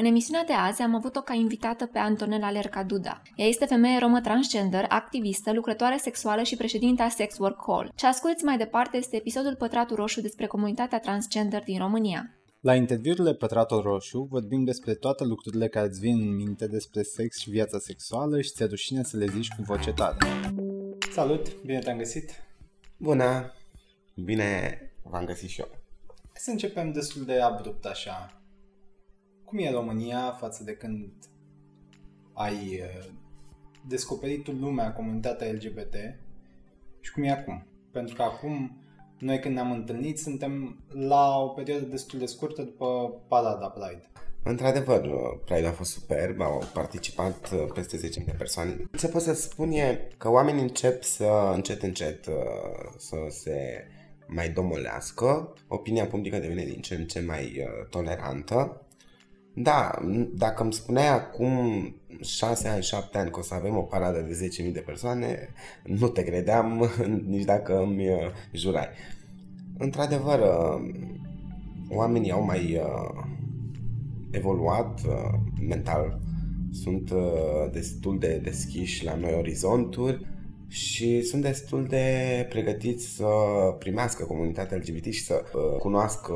În emisiunea de azi am avut-o ca invitată pe Antonella Lerca Duda. Ea este femeie romă transgender, activistă, lucrătoare sexuală și președinta Sex Work Hall. Ce asculți mai departe este episodul Pătratul Roșu despre comunitatea transgender din România. La interviurile Pătratul Roșu vorbim despre toate lucrurile care îți vin în minte despre sex și viața sexuală și ți-e rușine să le zici cu voce tare. Salut, bine te-am găsit! Bună! Bine v-am găsit și eu. Să începem destul de abrupt așa. Cum e România față de când ai uh, descoperit lumea, comunitatea LGBT și cum e acum? Pentru că acum noi când ne-am întâlnit suntem la o perioadă destul de scurtă după parada Pride. Într-adevăr, Pride a fost superb, au participat uh, peste 10.000 de persoane. Ce pot să spun e că oamenii încep să încet încet uh, să se mai domolească, opinia publică devine din ce în ce mai uh, tolerantă. Da, dacă îmi spuneai acum 6 ani, 7 ani că o să avem o paradă de 10.000 de persoane, nu te credeam nici dacă îmi uh, jurai. Într-adevăr, uh, oamenii au mai uh, evoluat mental, sunt destul de deschiși la noi orizonturi și sunt destul de pregătiți să primească comunitatea LGBT și să cunoască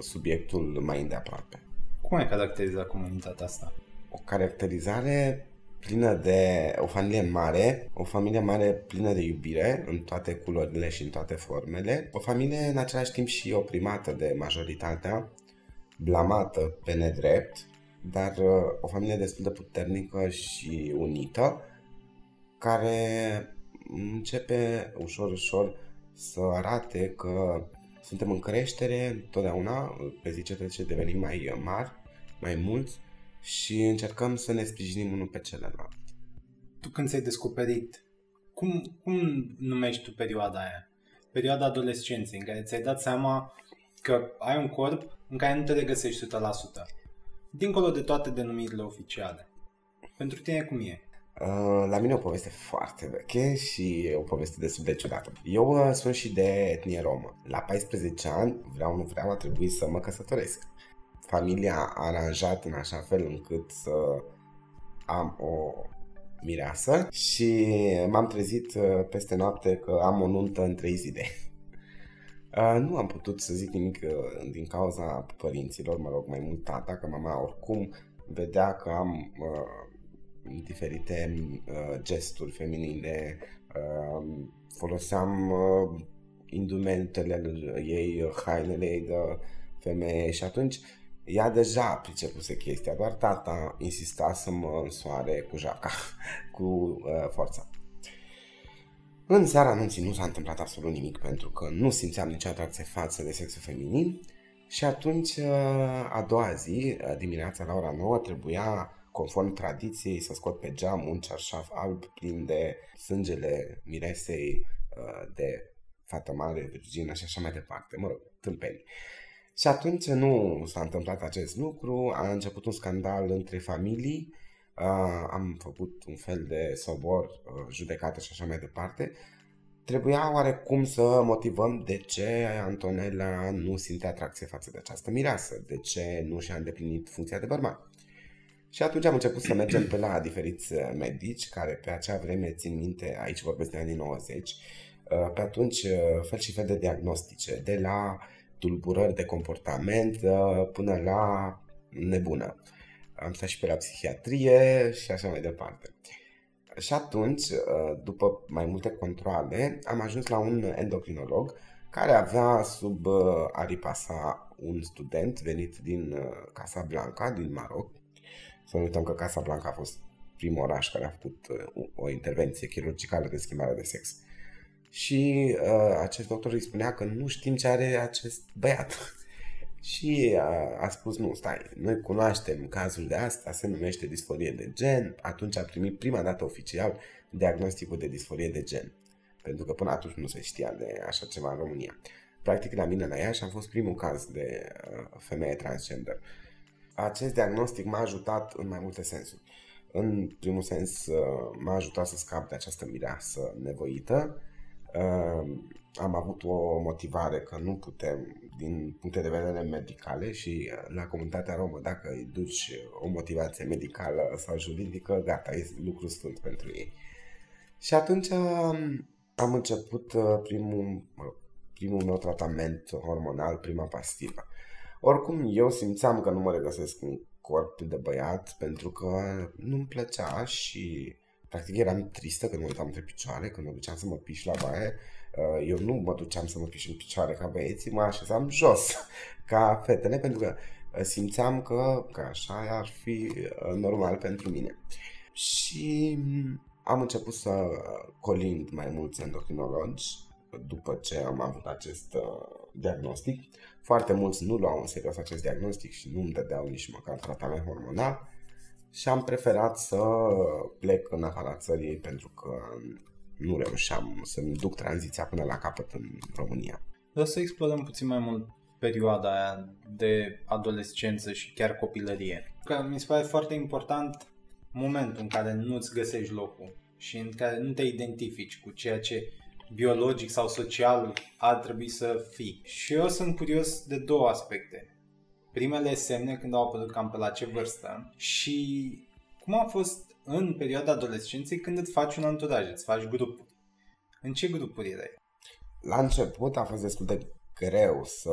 subiectul mai îndeaproape. Cum ai caracterizat comunitatea asta? O caracterizare plină de o familie mare, o familie mare plină de iubire în toate culorile și în toate formele, o familie în același timp și oprimată de majoritatea, blamată pe nedrept, dar uh, o familie destul de puternică și unită, care începe ușor, ușor să arate că suntem în creștere întotdeauna, pe zi ce trece devenim mai mari, mai mulți și încercăm să ne sprijinim unul pe celălalt. Tu când ți-ai descoperit, cum, cum numești tu perioada aia? Perioada adolescenței, în care ți-ai dat seama că ai un corp în care nu te regăsești 100%. Dincolo de toate denumirile oficiale. Pentru tine cum e? Uh, la mine o poveste foarte veche și o poveste destul de ciudată. Eu uh, sunt și de etnie romă. La 14 ani, vreau nu vreau, a trebuit să mă căsătoresc familia a aranjat în așa fel încât să am o mireasă și m-am trezit uh, peste noapte că am o nuntă în trei zile. Uh, nu am putut să zic nimic uh, din cauza părinților, mă rog, mai mult tata, că mama oricum vedea că am uh, diferite uh, gesturi feminine, uh, foloseam uh, indumentele ei, hainele ei de femeie și atunci ea deja pricepuse chestia, doar tata insista să mă însoare cu jaca, cu uh, forța. În seara anunții nu s-a întâmplat absolut nimic pentru că nu simțeam nicio atracție față de sexul feminin și atunci uh, a doua zi, uh, dimineața la ora 9, trebuia conform tradiției să scot pe geam un cearșaf alb plin de sângele miresei uh, de fată mare, virgină și așa mai departe, mă rog, tâmpenii. Și atunci nu s-a întâmplat acest lucru, a început un scandal între familii, uh, am făcut un fel de sobor, uh, judecată și așa mai departe. Trebuia oarecum să motivăm de ce Antonella nu simte atracție față de această mireasă, de ce nu și-a îndeplinit funcția de bărbat. Și atunci am început să mergem pe la diferiți medici, care pe acea vreme, țin minte, aici vorbesc de anii 90, pe atunci fel și fel de diagnostice, de la uh, tulburări de comportament uh, până la nebună. Am stat și pe la psihiatrie și așa mai departe. Și atunci, uh, după mai multe controle, am ajuns la un endocrinolog care avea sub uh, aripa sa un student venit din Casablanca, din Maroc. Să nu uităm că Casablanca a fost primul oraș care a făcut o intervenție chirurgicală de schimbare de sex. Și uh, acest doctor îi spunea că nu știm ce are acest băiat. Și a, a spus, nu, stai, noi cunoaștem cazul de asta, se numește disforie de gen. Atunci a primit prima dată oficial diagnosticul de disforie de gen. Pentru că până atunci nu se știa de așa ceva în România. Practic, la mine la Iași am fost primul caz de uh, femeie transgender. Acest diagnostic m-a ajutat în mai multe sensuri. În primul sens, uh, m-a ajutat să scap de această mireasă nevoită, am avut o motivare că nu putem din puncte de vedere medicale și uh, la comunitatea romă, dacă îi duci o motivație medicală sau juridică, gata, e lucru sfânt pentru ei. Și atunci um, am început uh, primul, primul meu tratament hormonal, prima pastilă. Oricum, eu simțeam că nu mă regăsesc în corp de băiat pentru că nu-mi plăcea și practic eram tristă când mă uitam între picioare, când mă duceam să mă piș la baie. Uh, eu nu mă duceam să mă piș în picioare ca băieții, mă așezam jos ca fetele pentru că uh, simțeam că, că așa ar fi normal pentru mine. Și am început să colind mai mulți endocrinologi după ce am avut acest uh, diagnostic. Foarte mulți nu luau în serios acest diagnostic și nu îmi dădeau nici măcar tratament hormonal și am preferat să plec în afara țării pentru că nu reușeam să-mi duc tranziția până la capăt în România. Vreau să explorăm puțin mai mult perioada aia de adolescență și chiar copilărie. Că mi se pare foarte important momentul în care nu-ți găsești locul și în care nu te identifici cu ceea ce biologic sau social ar trebui să fii. Și eu sunt curios de două aspecte. Primele semne când au apărut cam pe la ce vârstă și cum a fost în perioada adolescenței când îți faci un anturaj, îți faci grupuri. În ce grupuri erai? La început a fost destul de greu să...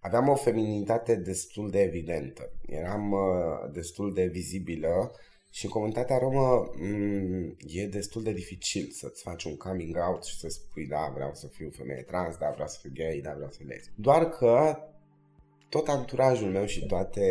Aveam o feminitate destul de evidentă. Eram uh, destul de vizibilă și în comunitatea romă m- mm, e destul de dificil să-ți faci un coming out și să spui da, vreau să fiu femeie trans, da, vreau să fiu gay, da, vreau să fiu lesbic. Doar că tot anturajul meu și toate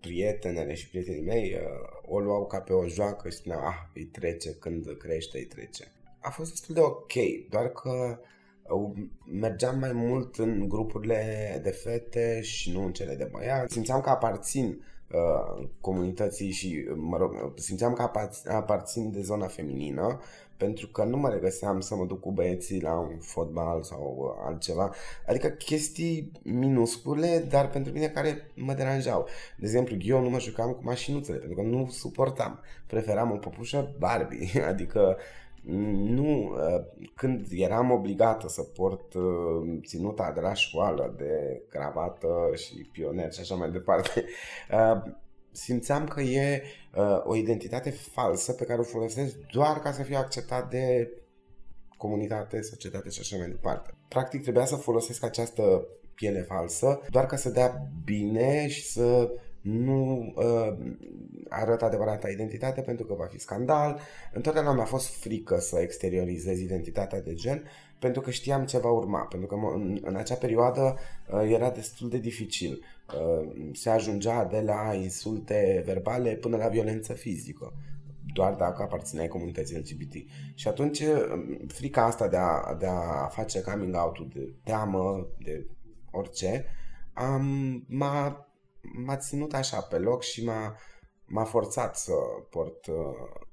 prietenele și prietenii mei uh, o luau ca pe o joacă și spuneau, ah, îi trece, când crește, îi trece. A fost destul de ok, doar că uh, mergeam mai mult în grupurile de fete și nu în cele de băiați. Simțeam că aparțin Uh, comunității și, mă rog, simțeam că aparțin de zona feminină pentru că nu mă regăseam să mă duc cu băieții la un fotbal sau uh, altceva. Adică chestii minuscule, dar pentru mine care mă deranjau. De exemplu, eu nu mă jucam cu mașinuțele, pentru că nu suportam. Preferam o păpușă Barbie, adică nu, uh, când eram obligată să port uh, ținuta de la școală, de cravată și pioner și așa mai departe, uh, simțeam că e o identitate falsă pe care o folosesc doar ca să fiu acceptat de comunitate, societate și așa mai departe. Practic trebuia să folosesc această piele falsă doar ca să dea bine și să nu uh, arăt adevărata identitate pentru că va fi scandal. Întotdeauna mi-a fost frică să exteriorizez identitatea de gen pentru că știam ce va urma, pentru că în, în acea perioadă uh, era destul de dificil. Uh, se ajungea de la insulte verbale până la violență fizică doar dacă aparțineai comunității LGBT. Și atunci uh, frica asta de a, de a face coming out de teamă, de orice, am, m-a m-a ținut așa pe loc și m-a, m-a forțat să port uh,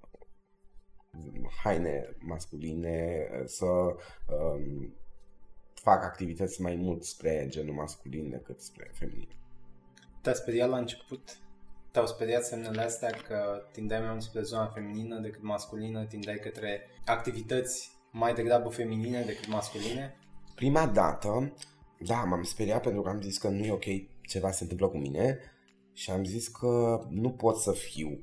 haine masculine, să um, fac activități mai mult spre genul masculin decât spre feminin. Te-a speriat la început? Te-au speriat semnele astea că tindeai mai mult spre zona feminină decât masculină, tindeai către activități mai degrabă feminine decât masculine? Prima dată, da, m-am speriat pentru că am zis că nu e ok ceva se întâmplă cu mine și am zis că nu pot să fiu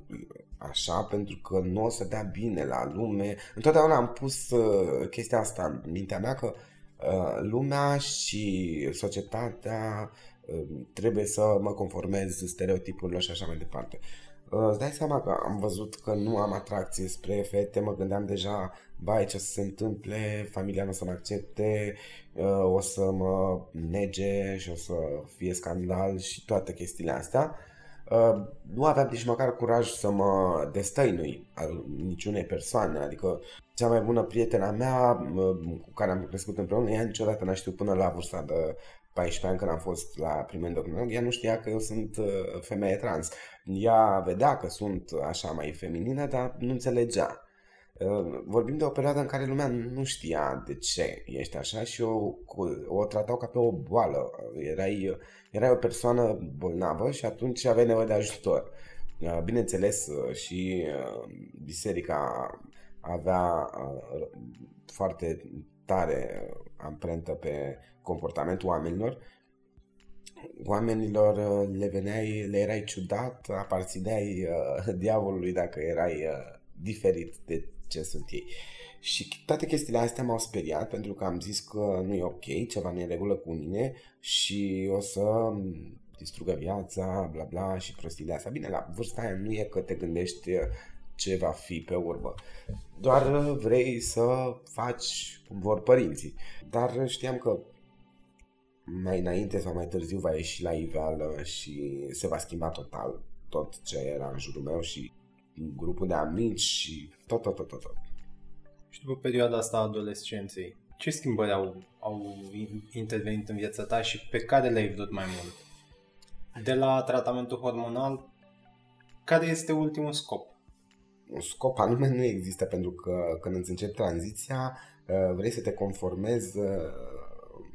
așa pentru că nu o să dea bine la lume. Întotdeauna am pus uh, chestia asta în mintea mea că uh, lumea și societatea uh, trebuie să mă conformez stereotipurilor și așa mai departe. Uh, îți dai seama că am văzut că nu am atracție spre fete, mă gândeam deja, bai, ce o să se întâmple, familia nu o să mă accepte, uh, o să mă nege și o să fie scandal și toate chestiile astea. Uh, nu aveam nici măcar curaj să mă destăinui al niciunei persoane, adică cea mai bună prietena mea cu care am crescut împreună, ea niciodată n-a știut până la vârsta de 14 ani când am fost la primul endocrinolog, ea nu știa că eu sunt uh, femeie trans. Ea vedea că sunt așa mai feminină, dar nu înțelegea. Uh, vorbim de o perioadă în care lumea nu știa de ce ești așa și o, o tratau ca pe o boală. Erai, erai o persoană bolnavă și atunci aveai nevoie de ajutor. Uh, bineînțeles, și biserica avea foarte tare amprentă pe comportamentul oamenilor oamenilor uh, le veneai, le erai ciudat, aparțineai uh, diavolului dacă erai uh, diferit de ce sunt ei. Și toate chestiile astea m-au speriat pentru că am zis că nu e ok, ceva nu e în regulă cu mine și o să distrugă viața, bla bla și prostiile astea. Bine, la vârsta aia nu e că te gândești uh, ce va fi pe urmă. Doar uh, vrei să faci cum vor părinții. Dar știam că mai înainte sau mai târziu va ieși la iveală și se va schimba total tot ce era în jurul meu și grupul de amici și tot, tot, tot, tot. tot. Și după perioada asta a adolescenței, ce schimbări au, au intervenit în viața ta și pe care le-ai văzut mai mult? De la tratamentul hormonal, care este ultimul scop? Un scop anume nu există pentru că când îți începi tranziția, uh, vrei să te conformezi uh,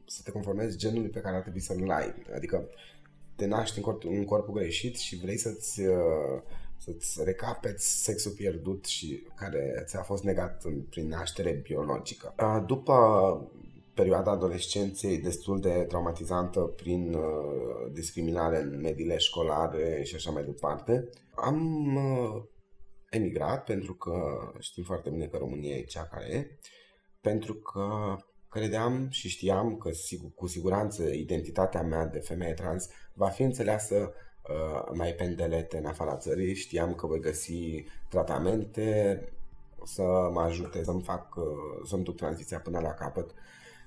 să te conformezi genului pe care ar trebui să-l ai. Adică te naști în, corp, în corpul greșit și vrei să-ți, uh, să-ți recapeți sexul pierdut și care ți-a fost negat prin naștere biologică. După perioada adolescenței destul de traumatizantă prin uh, discriminare în mediile școlare și așa mai departe. Am uh, emigrat pentru că știm foarte bine că România e cea care e, pentru că credeam și știam că sigur, cu siguranță identitatea mea de femeie trans va fi înțeleasă uh, mai pendelete în afara țării. Știam că voi găsi tratamente să mă ajute să-mi fac, uh, să-mi duc tranziția până la capăt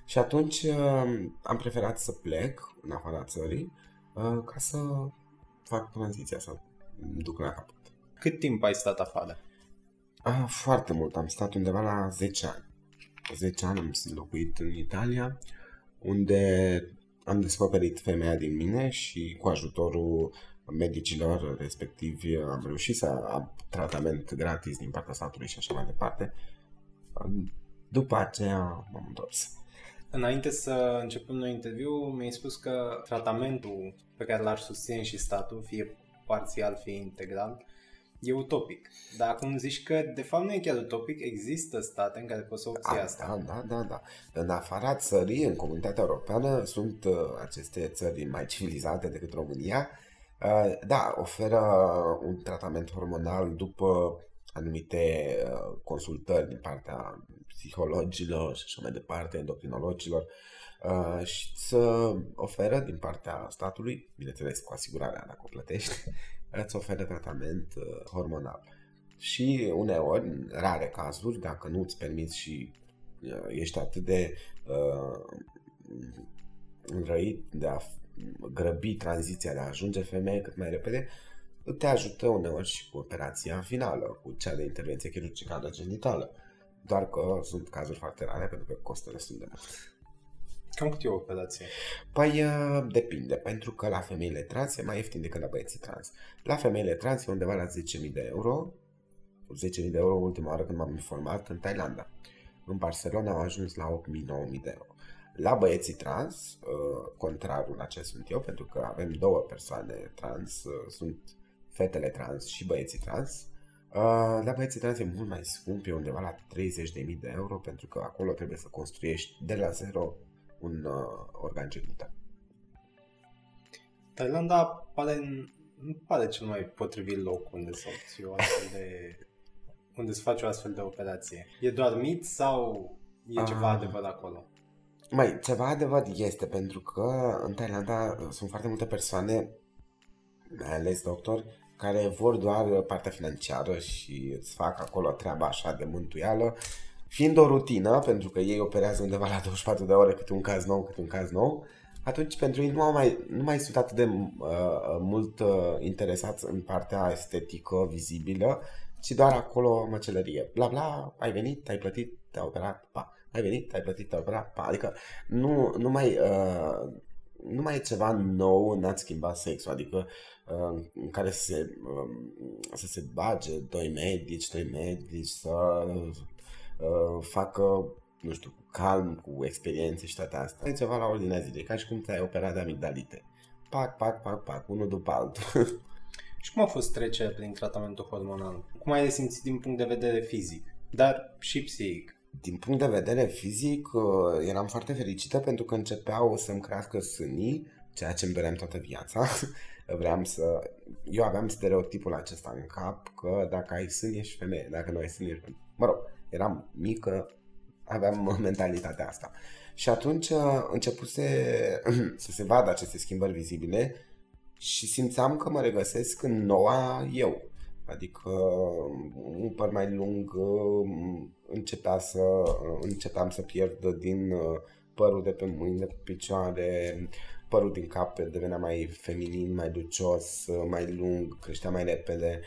și atunci uh, am preferat să plec în afara țării uh, ca să fac tranziția, să duc la capăt. Cât timp ai stat afară? Ah, foarte mult, am stat undeva la 10 ani. 10 ani am locuit în Italia, unde am descoperit femeia din mine și cu ajutorul medicilor respectivi am reușit să am tratament gratis din partea statului și așa mai departe. După aceea m-am întors. Înainte să începem noi interviu, mi-ai spus că tratamentul pe care l-ar susține și statul, fie parțial, fie integral, e utopic. Dar acum zici că de fapt nu e chiar utopic, există state în care poți să obții A, asta. Da, da, da, da. În afara țării, în comunitatea europeană, sunt uh, aceste țări mai civilizate decât România. Uh, da, oferă un tratament hormonal după anumite uh, consultări din partea psihologilor și așa mai departe, endocrinologilor uh, și să oferă din partea statului, bineînțeles cu asigurarea dacă o plătești, îți oferă tratament uh, hormonal. Și uneori, în rare cazuri, dacă nu îți permiți și uh, ești atât de uh, înrăit de a grăbi tranziția de a ajunge femeie cât mai repede, te ajută uneori și cu operația finală, cu cea de intervenție chirurgicală genitală. Doar că sunt cazuri foarte rare pentru că costă destul de mult. Cam cât e o operație? Păi uh, depinde, pentru că la femeile trans e mai ieftin decât la băieții trans. La femeile trans e undeva la 10.000 de euro, 10.000 de euro ultima oară când m-am informat în Thailanda. În Barcelona au ajuns la 8.000-9.000 de euro. La băieții trans, uh, contrarul la ce sunt eu, pentru că avem două persoane trans, uh, sunt fetele trans și băieții trans, Uh, la băieții trans e mult mai scump, e undeva la 30.000 de euro, pentru că acolo trebuie să construiești de la zero un uh, organ genital. Thailanda pare, nu pare cel mai potrivit loc unde să obții o astfel de unde să faci o astfel de operație. E doar mit sau e ceva uh, adevăr acolo? Mai, ceva adevăr este, pentru că în Thailanda sunt foarte multe persoane, mai ales doctori, care vor doar partea financiară și îți fac acolo treaba așa de mântuială, fiind o rutină, pentru că ei operează undeva la 24 de ore câte un caz nou, câte un caz nou, atunci pentru ei nu, au mai, nu mai sunt atât de uh, mult uh, interesați în partea estetică, vizibilă, ci doar acolo măcelărie. Bla bla, ai venit, ai plătit, te-ai operat, pa. Ai venit, ai plătit, te-ai operat, pa. Adică nu, nu mai... Uh, nu mai e ceva nou în a schimba sexul, adică uh, în care să se, um, să se bage doi medici, trei medici, să uh, facă, nu știu, cu calm, cu experiențe și toate astea. E ceva la ordinea zilei, ca și cum ți-ai operat de amigdalite. Pac, pac, pac, pac, unul după altul. și cum a fost trecerea prin tratamentul hormonal? Cum ai simțit din punct de vedere fizic, dar și psihic? Din punct de vedere fizic, uh, eram foarte fericită pentru că începeau să-mi crească sânii ceea ce îmi doream toată viața. vreau să... Eu aveam stereotipul acesta în cap că dacă ai sân ești femeie, dacă nu ai sân ești femeie. Mă rog, eram mică, aveam mentalitatea asta. Și atunci uh, începuse să se vadă aceste schimbări vizibile și simțeam că mă regăsesc în noua eu. Adică un păr mai lung uh, începea să, uh, începeam să pierd din părul de pe mâini, pe picioare, părul din cap devenea mai feminin, mai lucios, mai lung, creștea mai repede.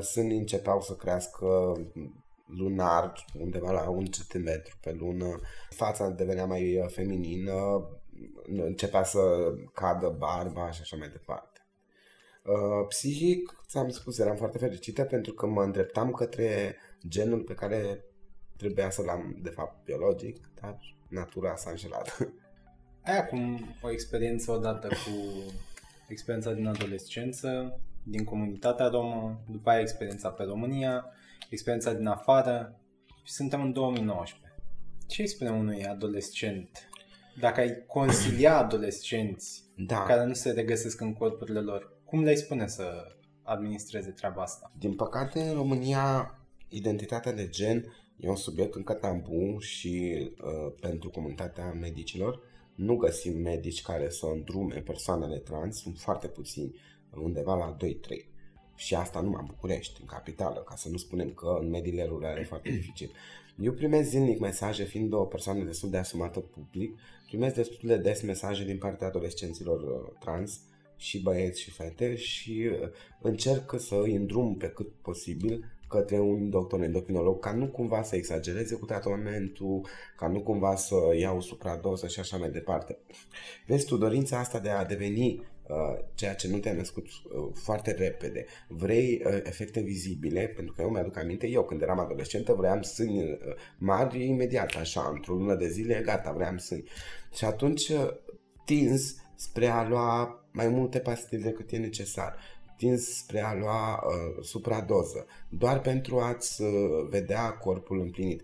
Sânii începeau să crească lunar, undeva la un centimetru pe lună. Fața devenea mai uh, feminină, începea să cadă barba și așa mai departe. Uh, psihic, ți-am spus, eram foarte fericită pentru că mă îndreptam către genul pe care trebuia să-l am, de fapt, biologic, dar natura s-a înșelat. Ai acum o experiență odată cu experiența din adolescență, din comunitatea romă, după aia experiența pe România, experiența din afară și suntem în 2019. Ce îi spune unui adolescent dacă ai consilia adolescenți da. care nu se regăsesc în corpurile lor? Cum le-ai spune să administreze treaba asta? Din păcate, în România, identitatea de gen e un subiect încă tabu și uh, pentru comunitatea medicilor nu găsim medici care să îndrume persoanele trans, sunt foarte puțini, undeva la 2-3. Și asta numai în București, în capitală, ca să nu spunem că în mediile rurale e foarte dificil. Eu primesc zilnic mesaje, fiind o persoană destul de asumată public, primesc destul de des mesaje din partea adolescenților uh, trans și băieți și fete și uh, încerc să îi îndrum pe cât posibil către un doctor endocrinolog ca nu cumva să exagereze cu tratamentul, ca nu cumva să iau supradoză și așa mai departe. Vezi tu, dorința asta de a deveni Uh, ceea ce nu te-a născut uh, foarte repede. Vrei uh, efecte vizibile, pentru că eu mi-aduc aminte, eu când eram adolescentă vreau sâni mari imediat, așa, într-o lună de zile, gata, vreau sâni. Și atunci tins spre a lua mai multe pastile decât e necesar tins spre a lua uh, supradoză, doar pentru a-ți uh, vedea corpul împlinit.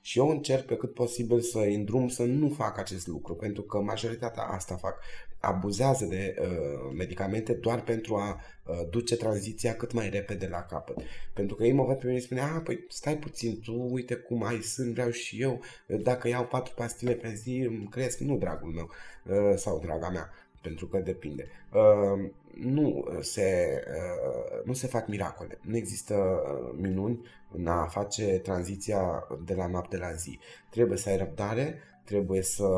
Și eu încerc pe cât posibil să îndrum să nu fac acest lucru, pentru că majoritatea asta fac abuzează de uh, medicamente doar pentru a uh, duce tranziția cât mai repede la capăt. Pentru că ei mă văd pe mine și spune, a, păi stai puțin, tu uite cum ai sân, vreau și eu, dacă iau patru pastile pe zi, îmi cresc, nu dragul meu uh, sau draga mea, pentru că depinde. Uh, nu se, uh, nu se fac miracole, nu există uh, minuni în a face tranziția de la noapte la zi. Trebuie să ai răbdare, trebuie să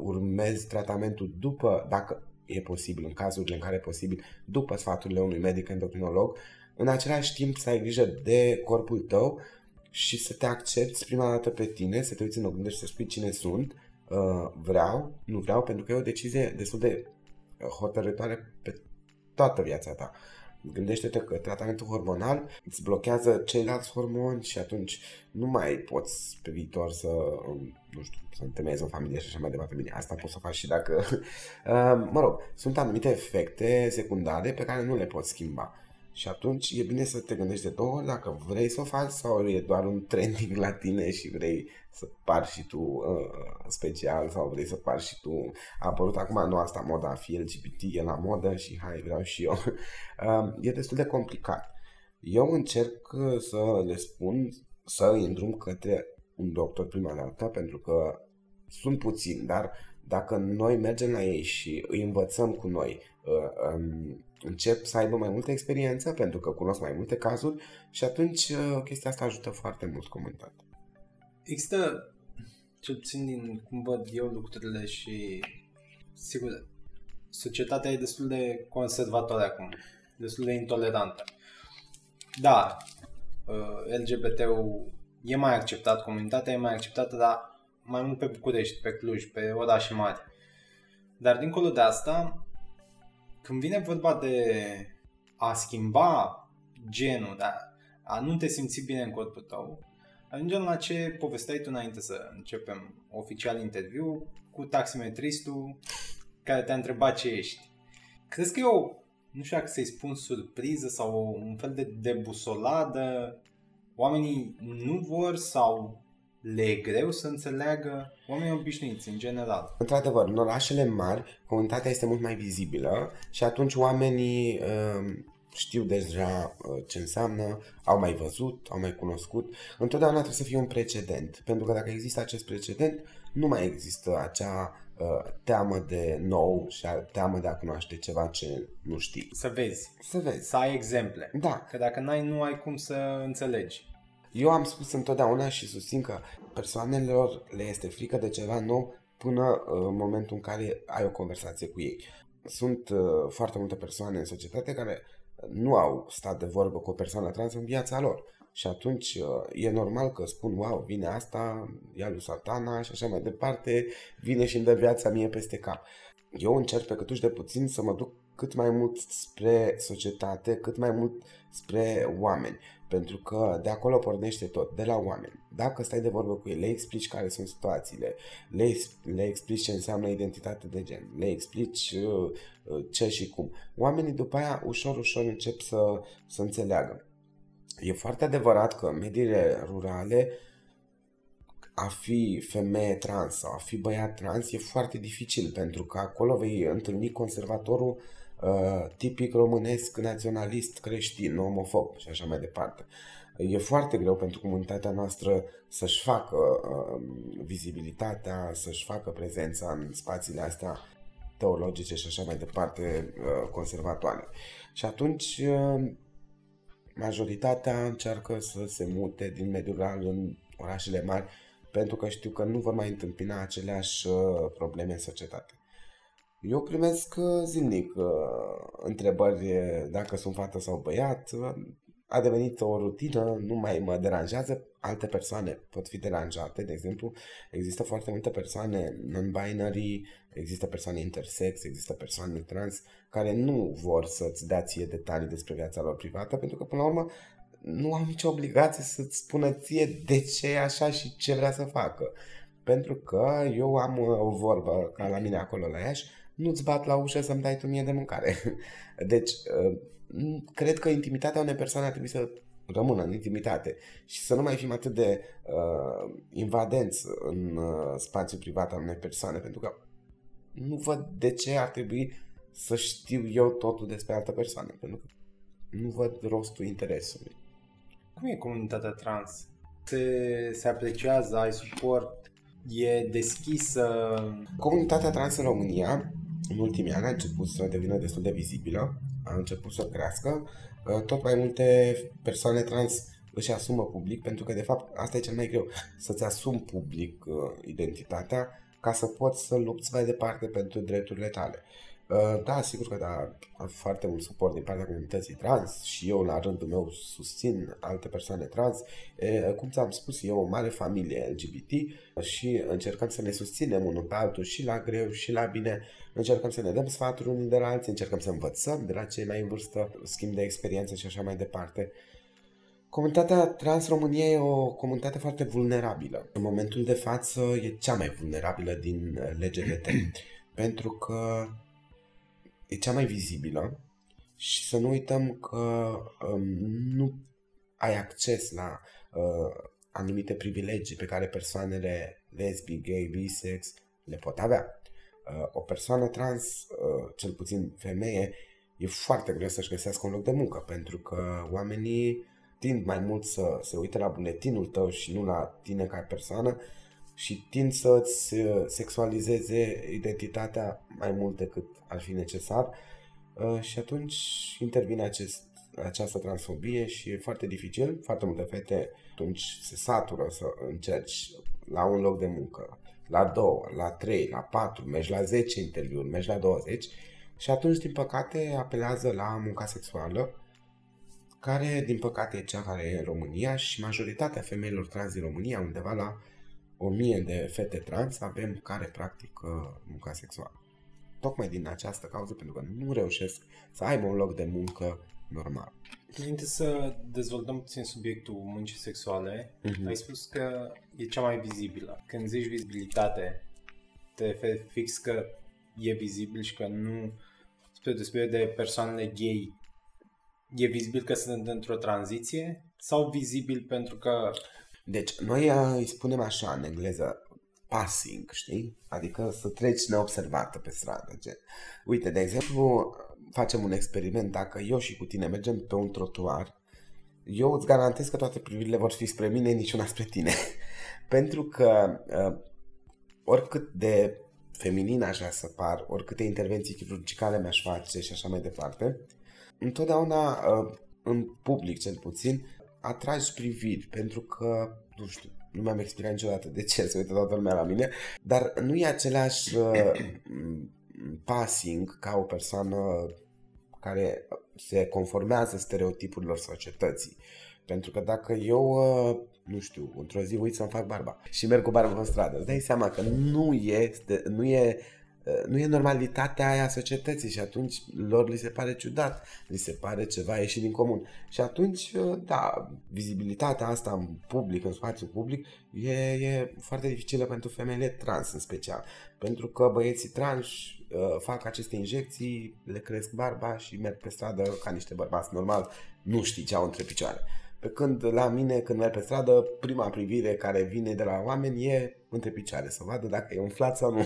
urmezi tratamentul după, dacă e posibil, în cazurile în care e posibil, după sfaturile unui medic endocrinolog, în același timp să ai grijă de corpul tău și să te accepti prima dată pe tine, să te uiți în oglindă și să spui cine sunt, uh, vreau, nu vreau, pentru că e o decizie destul de hotărătoare pe toată viața ta. Gândește-te că tratamentul hormonal îți blochează ceilalți hormoni și atunci nu mai poți pe viitor să, nu știu, să întemeiezi o familie și așa mai departe. Bine, asta poți să faci și dacă... Uh, mă rog, sunt anumite efecte secundare pe care nu le poți schimba. Și atunci e bine să te gândești de două ori dacă vrei să o faci sau e doar un trending la tine și vrei să pari și tu uh, special sau vrei să pari și tu. A apărut acum nu asta moda a fi LGBT, e la modă și hai vreau și eu. Uh, e destul de complicat. Eu încerc uh, să le spun să îi îndrum către un doctor prima dată pentru că sunt puțini, dar dacă noi mergem la ei și îi învățăm cu noi, uh, um, încep să aibă mai multă experiență pentru că cunosc mai multe cazuri și atunci uh, chestia asta ajută foarte mult comunitatea. Există, cel puțin din cum văd eu lucrurile și sigur, societatea e destul de conservatoare acum, destul de intolerantă. Da, uh, LGBT-ul e mai acceptat, comunitatea e mai acceptată, dar mai mult pe București, pe Cluj, pe orașe mari. Dar dincolo de asta, când vine vorba de a schimba genul, da, a nu te simți bine în corpul tău, ajungem la ce povesteai tu înainte să începem oficial interviu cu taximetristul care te-a întrebat ce ești. Crezi că eu, nu știu dacă să-i spun surpriză sau un fel de debusoladă, oamenii nu vor sau le e greu să înțeleagă oamenii obișnuiți în general. Într-adevăr, în orașele mari, comunitatea este mult mai vizibilă și atunci oamenii uh, știu deja uh, ce înseamnă, au mai văzut, au mai cunoscut. Întotdeauna trebuie să fie un precedent, pentru că dacă există acest precedent, nu mai există acea uh, teamă de nou și a, teamă de a cunoaște ceva ce nu știi. Să vezi. Să vezi. Să ai exemple. Da. Că dacă n-ai, nu ai cum să înțelegi. Eu am spus întotdeauna și susțin că persoanelor le este frică de ceva nou până uh, în momentul în care ai o conversație cu ei. Sunt uh, foarte multe persoane în societate care nu au stat de vorbă cu o persoană trans în viața lor. Și atunci uh, e normal că spun, wow, vine asta, ia lui satana și așa mai departe, vine și îmi dă viața mie peste cap. Eu încerc pe câtuși de puțin să mă duc cât mai mult spre societate, cât mai mult spre oameni. Pentru că de acolo pornește tot, de la oameni. Dacă stai de vorbă cu ei, le explici care sunt situațiile, le, le explici ce înseamnă identitate de gen, le explici uh, uh, ce și cum. Oamenii după aia ușor, ușor încep să, să înțeleagă. E foarte adevărat că în mediile rurale a fi femeie trans sau a fi băiat trans e foarte dificil pentru că acolo vei întâlni conservatorul uh, tipic românesc, naționalist, creștin, omofob și așa mai departe. E foarte greu pentru comunitatea noastră să-și facă uh, vizibilitatea, să-și facă prezența în spațiile astea teologice și așa mai departe uh, conservatoare. Și atunci uh, majoritatea încearcă să se mute din mediul rural în orașele mari pentru că știu că nu vor mai întâmpina aceleași uh, probleme în societate. Eu primesc uh, zilnic uh, întrebări dacă sunt fată sau băiat. A devenit o rutină, nu mai mă deranjează. Alte persoane pot fi deranjate, de exemplu, există foarte multe persoane non-binary, există persoane intersex, există persoane trans care nu vor să-ți dea ție detalii despre viața lor privată, pentru că, până la urmă, nu au nicio obligație să-ți spună ție de ce e așa și ce vrea să facă. Pentru că eu am uh, o vorbă ca la mine acolo la Iași, nu-ți bat la ușă să-mi dai tu mie de mâncare. Deci, uh, cred că intimitatea unei persoane ar trebui să rămână în intimitate și să nu mai fim atât de uh, invadenți în uh, spațiul privat al unei persoane, pentru că nu văd de ce ar trebui să știu eu totul despre altă persoană, pentru că nu văd rostul interesului. Cum e comunitatea trans? Se, se apreciază, ai suport, e deschisă? Comunitatea trans în România în ultimii ani a început să devină destul de vizibilă, a început să crească. Uh, tot mai multe persoane trans își asumă public, pentru că de fapt asta e cel mai greu, să-ți asumi public uh, identitatea ca să poți să lupți mai departe pentru drepturile tale. Uh, da, sigur că da, am foarte mult suport din partea comunității trans și eu la rândul meu susțin alte persoane trans. Cum ți-am spus, e o mare familie LGBT și încercăm să ne susținem unul pe altul și la greu și la bine. Încercăm să ne dăm sfaturi unii de la alții, încercăm să învățăm de la cei mai în vârstă, schimb de experiență și așa mai departe. Comunitatea trans România e o comunitate foarte vulnerabilă. În momentul de față e cea mai vulnerabilă din LGBT. pentru că e cea mai vizibilă și să nu uităm că um, nu ai acces la uh, anumite privilegii pe care persoanele lesbi, gay, bisex le pot avea. Uh, o persoană trans, uh, cel puțin femeie, e foarte greu să-și găsească un loc de muncă pentru că oamenii tind mai mult să se uite la buletinul tău și nu la tine ca persoană și tind să-ți uh, sexualizeze identitatea mai mult decât ar fi necesar uh, și atunci intervine acest, această transfobie și e foarte dificil. Foarte multe fete atunci se satură să încerci la un loc de muncă, la două, la trei, la patru, mergi la 10 interviuri, mergi la 20 și atunci, din păcate, apelează la munca sexuală care, din păcate, e cea care e în România și majoritatea femeilor trans din România, undeva la o mie de fete trans avem care practică munca sexuală. Tocmai din această cauză, pentru că nu reușesc să aibă un loc de muncă normal. Înainte să dezvoltăm puțin subiectul muncii sexuale, uh-huh. ai spus că e cea mai vizibilă. Când zici vizibilitate, te referi fix că e vizibil și că nu, spre deosebire de persoanele gay, e vizibil că sunt într-o tranziție sau vizibil pentru că Deci, noi uh, îi spunem așa în engleză, passing, știi? Adică să treci neobservată pe stradă. Gen. Uite, de exemplu, facem un experiment. Dacă eu și cu tine mergem pe un trotuar, eu îți garantez că toate privirile vor fi spre mine, niciuna spre tine. Pentru că uh, oricât de feminin aș vrea să par, oricâte intervenții chirurgicale mi-aș face și așa mai departe, întotdeauna uh, în public cel puțin atragi priviri pentru că, nu știu, nu mi-am explicat niciodată de ce se uită toată lumea la mine, dar nu e același uh, passing ca o persoană care se conformează stereotipurilor societății. Pentru că dacă eu, uh, nu știu, într-o zi uit să-mi fac barba și merg cu barba pe stradă, îți dai seama că nu este, nu e Uh, nu e normalitatea aia a societății și atunci lor li se pare ciudat, li se pare ceva ieșit din comun. Și atunci, uh, da, vizibilitatea asta în public, în spațiu public, e, e foarte dificilă pentru femeile trans în special. Pentru că băieții trans uh, fac aceste injecții, le cresc barba și merg pe stradă ca niște bărbați normal, nu știi ce au între picioare. Pe când la mine, când merg pe stradă, prima privire care vine de la oameni e între picioare, să vadă dacă e umflat sau nu.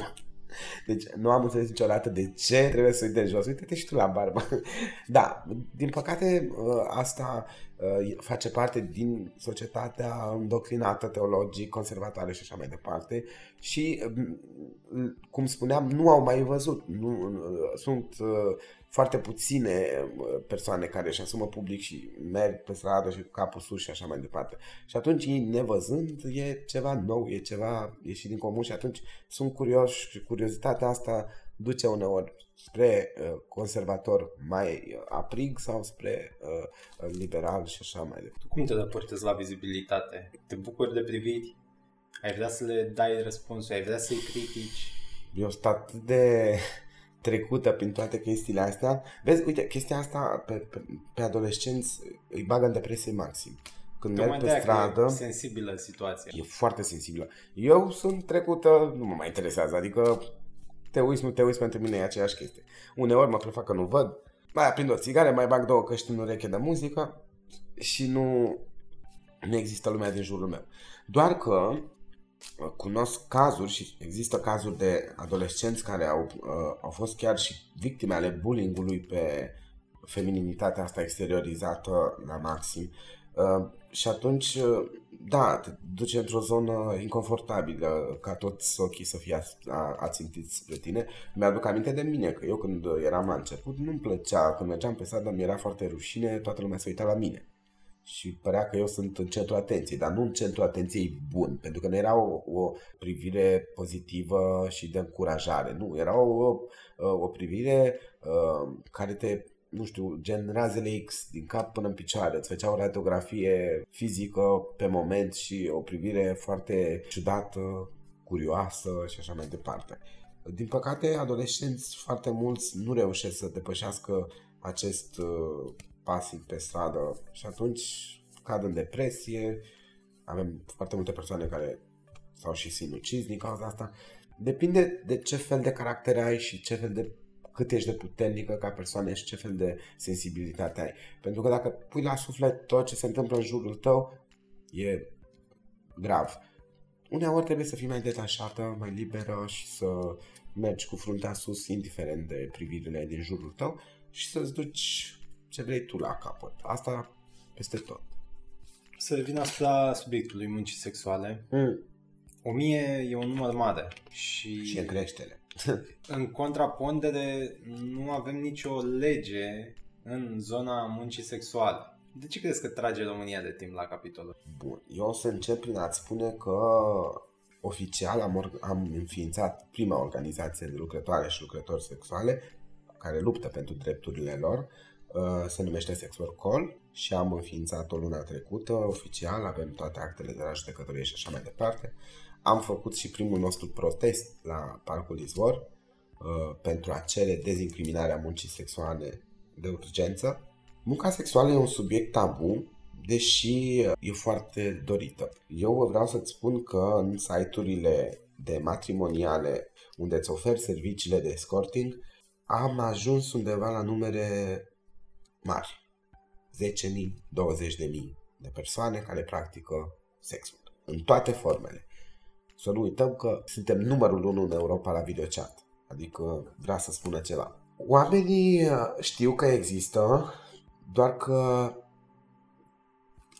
Deci nu am înțeles niciodată de ce trebuie să uite jos. Uite-te și tu la barbă. Da, din păcate ă, asta ă, face parte din societatea îndoctrinată teologic, conservatoare și așa mai departe și, cum spuneam, nu au mai văzut. Nu, sunt ă, foarte puține uh, persoane care își asumă public și merg pe stradă și cu capul sus și așa mai departe. Și atunci ei nevăzând e ceva nou, e ceva ieșit din comun și atunci sunt curioși și curiozitatea asta duce uneori spre uh, conservator mai uh, aprig sau spre uh, liberal și așa mai departe. Cum te raportezi la vizibilitate? Te bucuri de priviri? Ai vrea să le dai răspunsuri? Ai vrea să-i critici? Eu stat de trecută prin toate chestiile astea. Vezi, uite, chestia asta pe, pe, pe adolescenți îi bagă în depresie maxim. Când merg pe stradă... E sensibilă situația. E foarte sensibilă. Eu sunt trecută, nu mă mai interesează, adică te uiți, nu te uiți, pentru mine e aceeași chestie. Uneori mă prefac că nu văd, mai aprind o țigară, mai bag două căști în ureche de muzică și nu, nu există lumea din jurul meu. Doar că cunosc cazuri și există cazuri de adolescenți care au, uh, au fost chiar și victime ale bullying-ului pe femininitatea asta exteriorizată la maxim. Uh, și atunci, uh, da, te duce într-o zonă inconfortabilă, ca toți ochii să fie ațintiți spre tine. Mi-aduc aminte de mine, că eu când eram la început nu-mi plăcea, când mergeam pe stradă mi era foarte rușine, toată lumea se uita la mine și părea că eu sunt în centru atenției, dar nu în centru atenției bun, pentru că nu era o, o privire pozitivă și de încurajare, nu, era o, o, o privire uh, care te, nu știu, gen razele X din cap până în picioare, îți făcea o radiografie fizică pe moment și o privire foarte ciudată, curioasă și așa mai departe. Din păcate, adolescenți foarte mulți nu reușesc să depășească acest uh, pasiv pe stradă și atunci cad în depresie. Avem foarte multe persoane care s-au și sinucis din cauza asta. Depinde de ce fel de caracter ai și ce fel de cât ești de puternică ca persoană și ce fel de sensibilitate ai. Pentru că dacă pui la suflet tot ce se întâmplă în jurul tău, e grav. Uneori trebuie să fii mai detașată, mai liberă și să mergi cu fruntea sus, indiferent de privirile din jurul tău și să-ți duci ce vrei tu la capăt. Asta peste tot. Să revin asupra subiectului muncii sexuale. Mm. O mie e un număr mare și... Și în creștere. în contrapondere, nu avem nicio lege în zona muncii sexuale. De ce crezi că trage România de timp la capitolul? Bun, eu o să încep prin a-ți spune că oficial am, or- am înființat prima organizație de lucrătoare și lucrători sexuale care luptă pentru drepturile lor Uh, se numește Sex Work Call și am înființat-o luna trecută, oficial, avem toate actele de la judecătorie și așa mai departe. Am făcut și primul nostru protest la Parcul Izvor uh, pentru a cere dezincriminarea muncii sexuale de urgență. Munca sexuală e un subiect tabu, deși e foarte dorită. Eu vreau să-ți spun că în site-urile de matrimoniale unde îți ofer serviciile de escorting, am ajuns undeva la numere mari. 10.000, 20.000 de persoane care practică sexul. în toate formele. Să nu uităm că suntem numărul unu în Europa la videochat. Adică vrea să spună ceva. Oamenii uh, știu că există, doar că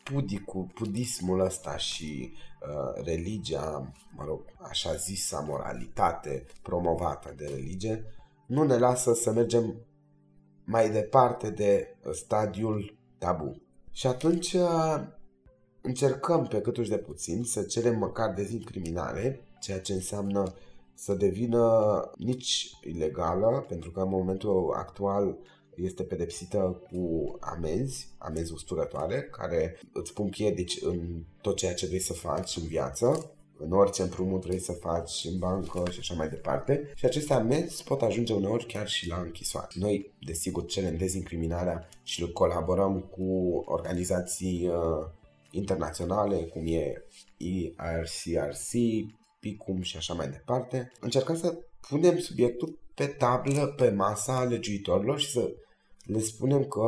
pudicul, pudismul ăsta și uh, religia, mă rog, așa zisa moralitate promovată de religie, nu ne lasă să mergem mai departe de stadiul tabu. Și atunci uh, încercăm pe câtuși de puțin să cerem măcar dezincriminare, ceea ce înseamnă să devină nici ilegală, pentru că în momentul actual este pedepsită cu amenzi, amenzi usturătoare, care îți pun piedici în tot ceea ce vrei să faci în viață, în orice împrumut vrei să faci în bancă și așa mai departe. Și aceste amenzi pot ajunge uneori chiar și la închisoare. Noi, desigur, cerem dezincriminarea și colaborăm cu organizații uh, internaționale, cum e IRCRC, PICUM și așa mai departe. Încercăm să punem subiectul pe tablă, pe masa legiuitorilor și să le spunem că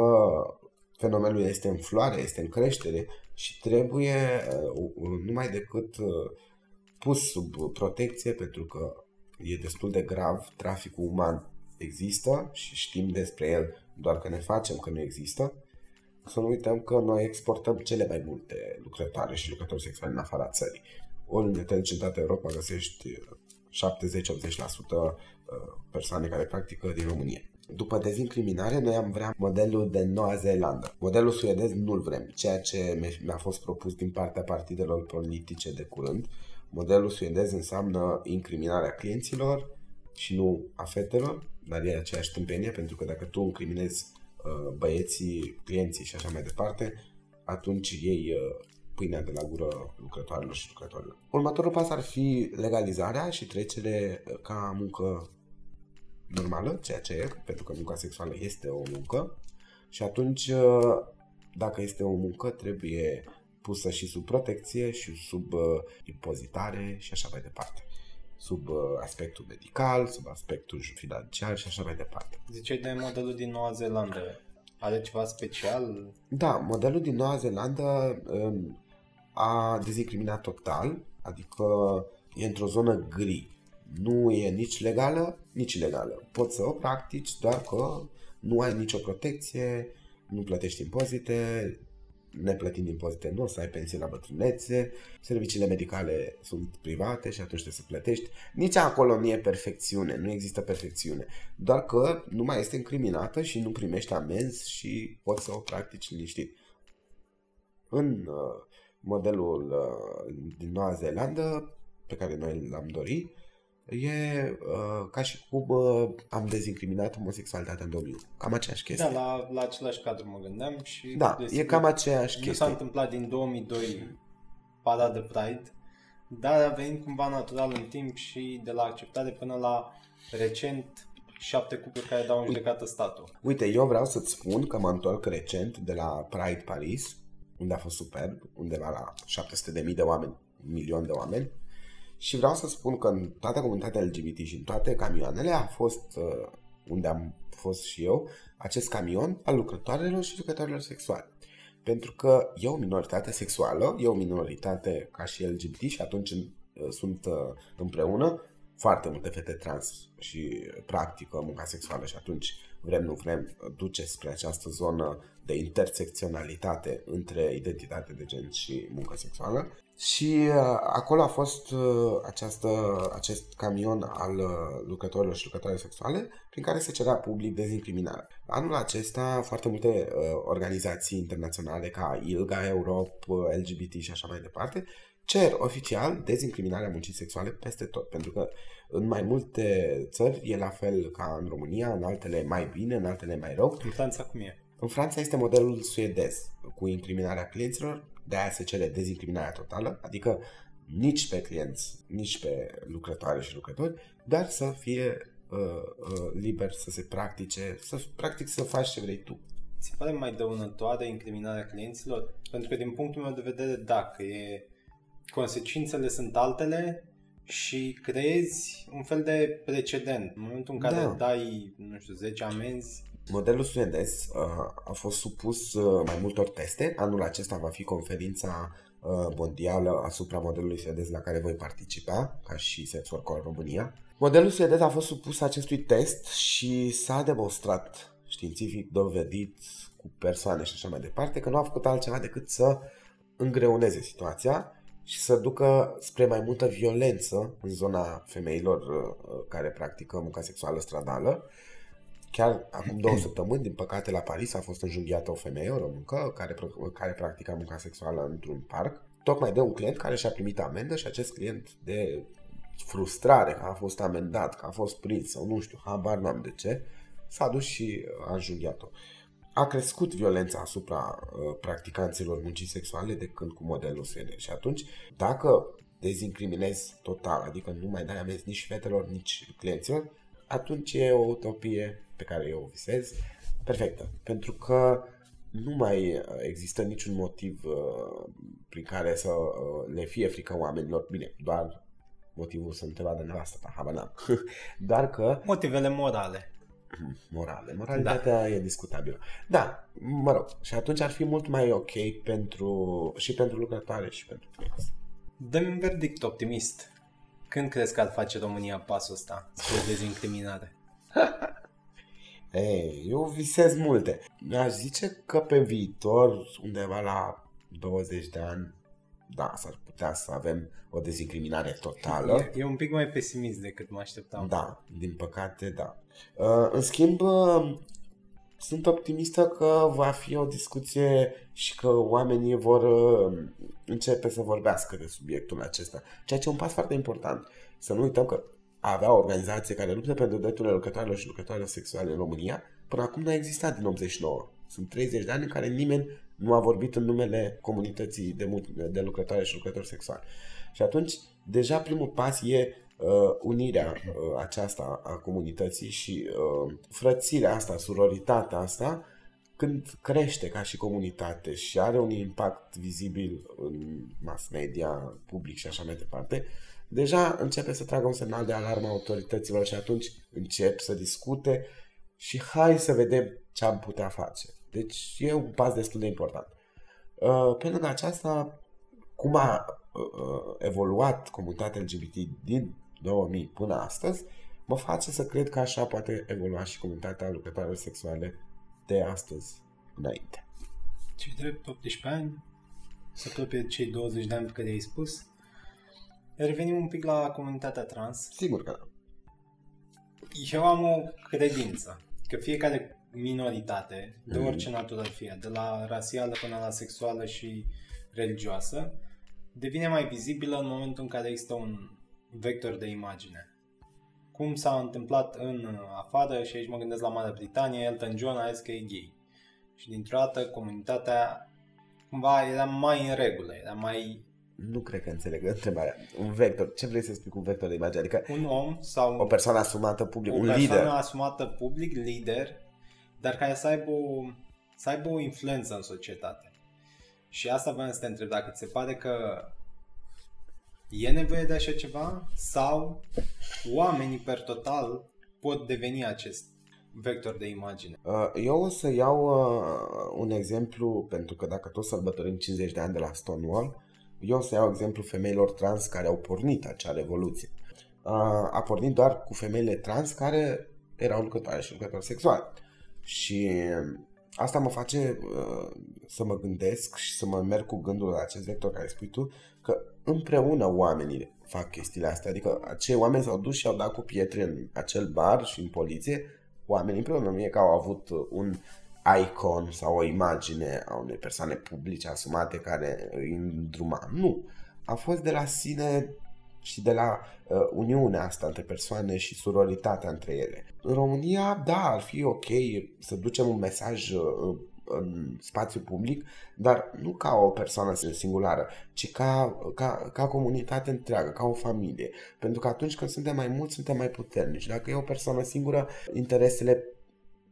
fenomenul este în floare, este în creștere și trebuie uh, numai decât uh, pus sub protecție pentru că e destul de grav, traficul uman există și știm despre el, doar că ne facem că nu există. Să nu uităm că noi exportăm cele mai multe lucrătoare și lucrători sexuali în afara țării. Ori în centrată Europa găsești 70-80% persoane care practică din România. După dezincriminare, noi am vrea modelul de Noua Zeelandă. Modelul suedez nu-l vrem, ceea ce mi-a fost propus din partea partidelor politice de curând. Modelul suedez înseamnă incriminarea clienților și nu a fetelor, dar e aceeași tâmpenie, pentru că dacă tu incriminezi uh, băieții, clienții și așa mai departe, atunci ei uh, pâinea de la gură lucrătoarelor și lucrătorilor. Următorul pas ar fi legalizarea și trecere uh, ca muncă normală, ceea ce e, pentru că munca sexuală este o muncă și atunci, uh, dacă este o muncă, trebuie pusă și sub protecție și sub uh, impozitare și așa mai departe sub uh, aspectul medical, sub aspectul financiar și așa mai departe. Ziceai de modelul din Noua Zeelandă. Are ceva special? Da, modelul din Noua Zeelandă um, a dezincriminat total, adică e într-o zonă gri nu e nici legală, nici ilegală. Poți să o practici, doar că nu ai nicio protecție, nu plătești impozite, neplătind impozite nu o să ai pensie la bătrânețe, serviciile medicale sunt private și atunci trebuie să plătești. Nici acolo nu e perfecțiune, nu există perfecțiune, doar că nu mai este incriminată și nu primești amenzi și poți să o practici liniștit. În uh, modelul uh, din Noua Zeelandă, pe care noi l-am dorit, e uh, ca și cum uh, am dezincriminat homosexualitatea în 2001. Cam aceeași chestie. Da, la, la același cadru mă gândeam și... Da, desigur, e cam aceeași chestie. Nu s-a întâmplat din 2002 pada de Pride, dar a venit cumva natural în timp și de la acceptare până la recent șapte cupluri care dau în judecată statul. Uite, eu vreau să-ți spun că mă întorc recent de la Pride Paris, unde a fost superb, undeva la 700.000 de oameni, un milion de oameni, și vreau să spun că în toată comunitatea LGBT și în toate camioanele a fost, uh, unde am fost și eu, acest camion al lucrătoarelor și lucrătorilor sexuali. Pentru că e o minoritate sexuală, e o minoritate ca și LGBT și atunci uh, sunt uh, împreună foarte multe fete trans și practică munca sexuală și atunci vrem, nu vrem, duce spre această zonă de intersecționalitate între identitate de gen și muncă sexuală. Și uh, acolo a fost uh, această, acest camion al uh, lucrătorilor și lucrătoare sexuale prin care se cerea public dezincriminarea. Anul acesta foarte multe uh, organizații internaționale ca ILGA, Europe, LGBT și așa mai departe cer oficial dezincriminarea muncii sexuale peste tot, pentru că în mai multe țări e la fel ca în România, în altele mai bine, în altele mai rău. În Franța cum e? În Franța este modelul suedez, cu incriminarea clienților, de aia se cere dezincriminarea totală, adică nici pe clienți, nici pe lucrătoare și lucrători, dar să fie uh, uh, liber să se practice, să practic să faci ce vrei tu. Ți pare mai dăunătoare incriminarea clienților? Pentru că din punctul meu de vedere, dacă e consecințele sunt altele și creezi un fel de precedent. În momentul în care da. dai, nu știu, 10 amenzi, Modelul suedez uh, a fost supus uh, mai multor teste. Anul acesta va fi conferința uh, mondială asupra modelului suedez la care voi participa, ca și Sex Work în România. Modelul suedez a fost supus acestui test și s-a demonstrat științific dovedit cu persoane și așa mai departe că nu a făcut altceva decât să îngreuneze situația și să ducă spre mai multă violență în zona femeilor uh, care practică munca sexuală stradală. Chiar acum două săptămâni, din păcate, la Paris a fost înjunghiată o femeie, o româncă, care, care practica munca sexuală într-un parc, tocmai de un client care și-a primit amendă și acest client de frustrare că a fost amendat, că a fost prins sau nu știu, habar n-am de ce, s-a dus și a înjunghiat-o. A crescut violența asupra uh, practicanților muncii sexuale de când cu modelul suedez. Și atunci, dacă dezincriminezi total, adică nu mai dai amenzi nici fetelor, nici clienților, atunci e o utopie pe care eu o visez perfectă. Pentru că nu mai există niciun motiv uh, prin care să uh, le fie frică oamenilor. Bine, doar motivul să nu te vadă nevastă ta, habar n-am. Doar că... Motivele morale. Morale. Moralitatea da. e discutabilă. Da, mă rog. Și atunci ar fi mult mai ok pentru, și pentru lucrătoare și pentru clienți. Dă-mi un verdict optimist. Când crezi că ar face România pasul ăsta spre dezincriminare? Ei, eu visez multe. Aș zice că pe viitor, undeva la 20 de ani, da, s-ar putea să avem o dezincriminare totală. E, e un pic mai pesimist decât mă așteptam. Da, din păcate, da. Uh, în schimb, uh, sunt optimistă că va fi o discuție și că oamenii vor uh, începe să vorbească de subiectul acesta. Ceea ce e un pas foarte important. Să nu uităm că avea o organizație care luptă pentru drepturile lucrătoarelor și lucrătoarelor sexuale în România, până acum nu a existat din 89. Sunt 30 de ani în care nimeni nu a vorbit în numele comunității de, de lucrătoare și lucrători sexuali. Și atunci, deja primul pas e uh, unirea uh, aceasta a comunității și uh, frățirea asta, suroritatea asta, când crește ca și comunitate și are un impact vizibil în mass media, public și așa mai departe, deja începe să tragă un semnal de alarmă autorităților și atunci încep să discute și hai să vedem ce am putea face. Deci e un pas destul de important. Uh, pe lângă aceasta, cum a uh, evoluat comunitatea LGBT din 2000 până astăzi, mă face să cred că așa poate evolua și comunitatea lucrătoarelor sexuale de astăzi înainte. Ce drept 18 ani, să apropie cei 20 de ani pe care ai spus. Revenim un pic la comunitatea trans. Sigur că da. Eu am o credință că fiecare minoritate, de mhm. orice natură fie, de la rasială până la sexuală și religioasă, devine mai vizibilă în momentul în care există un vector de imagine. Cum s-a întâmplat în afară, și aici mă gândesc la Marea Britanie, Elton John a zis că e gay. Și dintr-o dată comunitatea cumva era mai în regulă, era mai... Nu cred că înțeleg întrebarea. Un vector. Ce vrei să spui cu un vector de imagine? Adică un om sau... O persoană asumată public, un lider. O persoană asumată public, lider, dar care să aibă o, să aibă o influență în societate. Și asta vreau să te întreb, dacă ți se pare că e nevoie de așa ceva sau oamenii per total pot deveni acest vector de imagine? Uh, eu o să iau uh, un exemplu, pentru că dacă tot sărbătorim 50 de ani de la Stonewall, eu o să iau exemplu femeilor trans care au pornit acea revoluție. Uh, a pornit doar cu femeile trans care erau lucrătoare și lucrători sexuali. Și asta mă face uh, să mă gândesc și să mă merg cu gândul la acest vector care spui tu, că împreună oamenii fac chestiile astea. Adică acei oameni s-au dus și au dat cu pietre în acel bar și în poliție, oamenii împreună. Nu e că au avut un icon sau o imagine a unei persoane publice asumate care îi îndruma. Nu. A fost de la sine și de la uh, uniunea asta între persoane și suroritatea între ele. În România, da, ar fi ok să ducem un mesaj uh, în spațiu public, dar nu ca o persoană singulară, ci ca, ca, ca comunitate întreagă, ca o familie. Pentru că atunci când suntem mai mulți, suntem mai puternici. Dacă e o persoană singură, interesele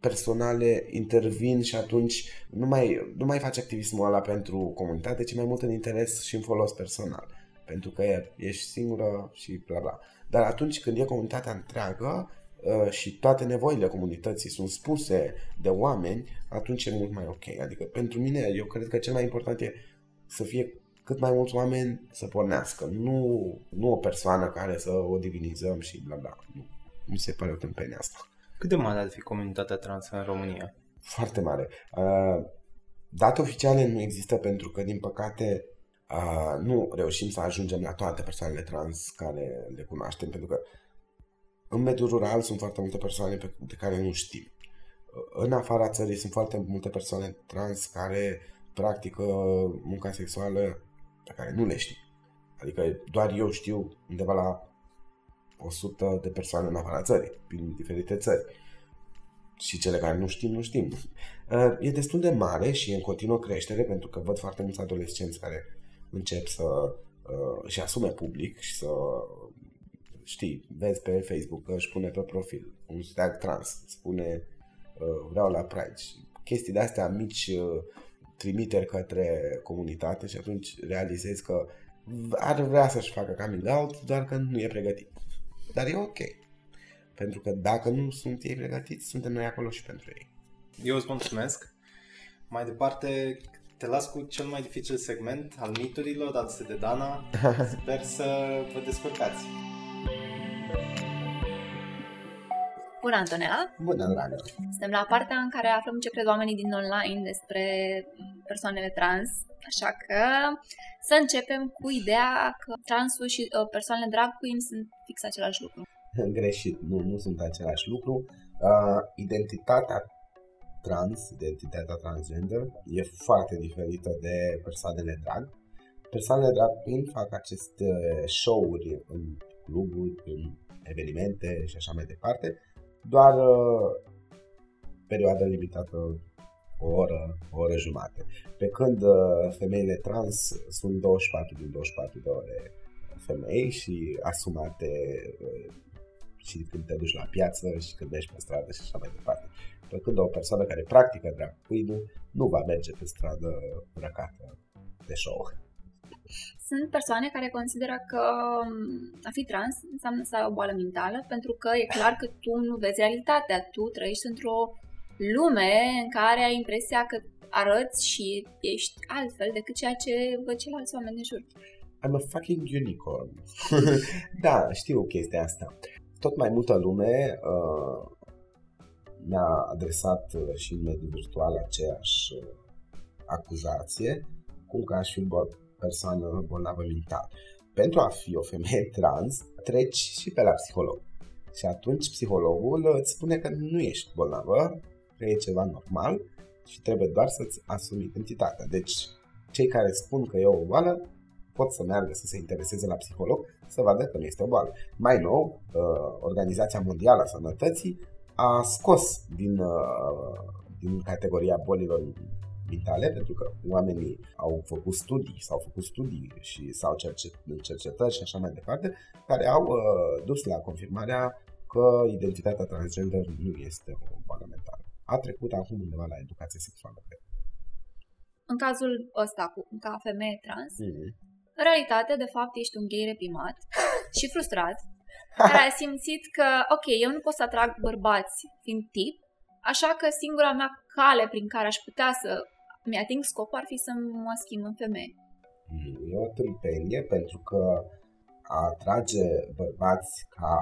personale intervin și atunci nu mai, nu mai faci activismul ăla pentru comunitate, ci mai mult în interes și în folos personal pentru că ești singură și bla bla. Dar atunci când e comunitatea întreagă uh, și toate nevoile comunității sunt spuse de oameni, atunci e mult mai ok. Adică pentru mine, eu cred că cel mai important e să fie cât mai mulți oameni să pornească, nu, nu o persoană care să o divinizăm și bla bla. Nu. Mi se pare o tâmpenie asta. Cât de mare ar fi comunitatea trans în România? Foarte mare. Uh, date oficiale nu există pentru că, din păcate, uh, nu reușim să ajungem la toate persoanele trans care le cunoaștem, pentru că în mediul rural sunt foarte multe persoane pe, de care nu știm. În afara țării sunt foarte multe persoane trans care practică munca sexuală pe care nu le știm. Adică doar eu știu undeva la 100 de persoane în afara țării, prin diferite țări. Și cele care nu știm, nu știm. Uh, e destul de mare și e în continuă creștere pentru că văd foarte mulți adolescenți care încep să uh, își asume public și să știi, vezi pe Facebook că își pune pe profil un stag trans, spune uh, vreau la Pride. Chestii de astea mici uh, trimiteri către comunitate și atunci realizezi că ar vrea să-și facă coming out, doar că nu e pregătit. Dar e ok. Pentru că dacă nu sunt ei pregătiți, suntem noi acolo și pentru ei. Eu îți mulțumesc. Mai departe, te las cu cel mai dificil segment al miturilor aduse de Dana. Sper să vă descurcați. Bună, Antonella! Bună, dragă! Suntem la partea în care aflăm ce cred oamenii din online despre persoanele trans, așa că să începem cu ideea că transul și uh, persoanele drag queen sunt fix același lucru. Greșit, nu, nu sunt același lucru. Uh, identitatea trans, identitatea transgender, e foarte diferită de persoanele drag. Persoanele drag queen fac aceste show-uri în cluburi, în evenimente și așa mai departe, doar uh, perioadă limitată o oră, o oră jumate. Pe când uh, femeile trans sunt 24 din 24 de ore femei și asumate uh, și când te duci la piață și când mergi pe stradă și așa mai departe. Pe când o persoană care practică drag queen nu va merge pe stradă răcată de show. Sunt persoane care consideră că um, a fi trans înseamnă să ai o boală mentală, pentru că e clar că tu nu vezi realitatea, tu trăiești într-o lume în care ai impresia că arăți și ești altfel decât ceea ce văd ceilalți oameni de jur. I'm a fucking unicorn. da, știu chestia asta. Tot mai multă lume uh, mi-a adresat uh, și în mediul virtual aceeași uh, acuzație, cum că aș fi persoană bolnavă mental. Pentru a fi o femeie trans, treci și pe la psiholog. Și atunci psihologul îți spune că nu ești bolnavă, că e ceva normal și trebuie doar să-ți asumi identitatea. Deci, cei care spun că e o boală pot să meargă să se intereseze la psiholog să vadă că nu este o boală. Mai nou, uh, Organizația Mondială a Sănătății a scos din, uh, din categoria bolilor vitale, pentru că oamenii au făcut studii, s-au făcut studii și s-au cercet- cercetări și așa mai departe, care au uh, dus la confirmarea că identitatea transgender nu este o boală mentală. A trecut acum undeva la educație sexuală, cred. În cazul ăsta, cu, ca femeie trans, mm-hmm. în realitate, de fapt, ești un gay reprimat și frustrat, care a simțit că, ok, eu nu pot să atrag bărbați fiind tip, așa că singura mea cale prin care aș putea să mi-ating scopul ar fi să mă schimb în femeie. E o tâmpenie pentru că a atrage bărbați ca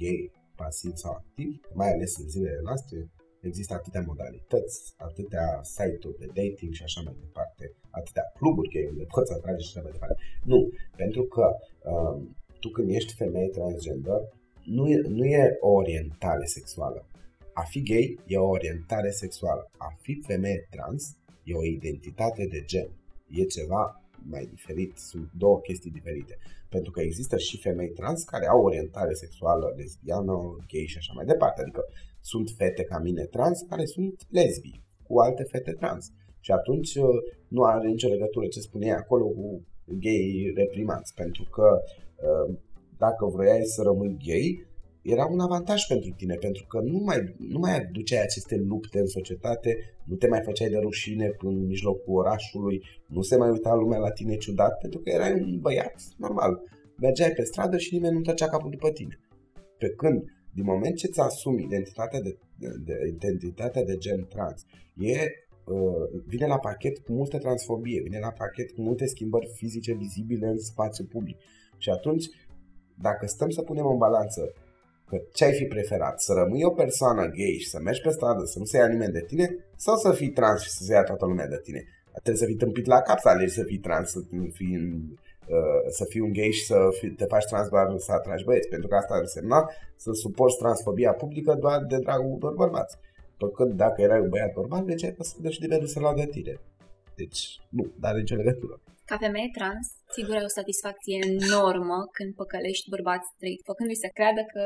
gay, pasiv sau activ, mai ales în zilele noastre, există atâtea modalități, atâtea site-uri de dating și așa mai departe, atâtea cluburi gay unde poți atrage și așa mai departe. Nu, pentru că um, tu când ești femeie transgender, nu e, nu e o orientare sexuală. A fi gay e o orientare sexuală. A fi femeie trans e o identitate de gen. E ceva mai diferit, sunt două chestii diferite. Pentru că există și femei trans care au orientare sexuală lesbiană, gay și așa mai departe. Adică sunt fete ca mine trans care sunt lesbii cu alte fete trans. Și atunci uh, nu are nicio legătură ce spune acolo cu gay reprimați. Pentru că uh, dacă vroiai să rămâi gay, era un avantaj pentru tine, pentru că nu mai, nu mai aduceai aceste lupte în societate, nu te mai făceai de rușine în mijlocul orașului, nu se mai uita lumea la tine ciudat, pentru că erai un băiat normal. Mergeai pe stradă și nimeni nu tăcea capul după tine. Pe când, din moment ce ți asumi identitatea de, de, de, identitatea de gen trans, e uh, vine la pachet cu multă transfobie, vine la pachet cu multe schimbări fizice vizibile în spațiu public. Și atunci, dacă stăm să punem în balanță că ce ai fi preferat? Să rămâi o persoană gay și să mergi pe stradă, să nu se ia nimeni de tine? Sau să fii trans și să se ia toată lumea de tine? Trebuie să fii tâmpit la cap să alegi să fii trans, să fii, uh, să fii un gay și să fii, te faci trans doar să atragi băieți. Pentru că asta ar însemna să suporți transfobia publică doar de dragul unor bărbați. Tot când dacă erai un băiat normal, ce ai să și nimeni nu se lua de tine. Deci, nu, dar are nicio legătură. Ca femeie trans, sigur ai o satisfacție enormă când păcălești bărbați straight, făcându-i să creadă că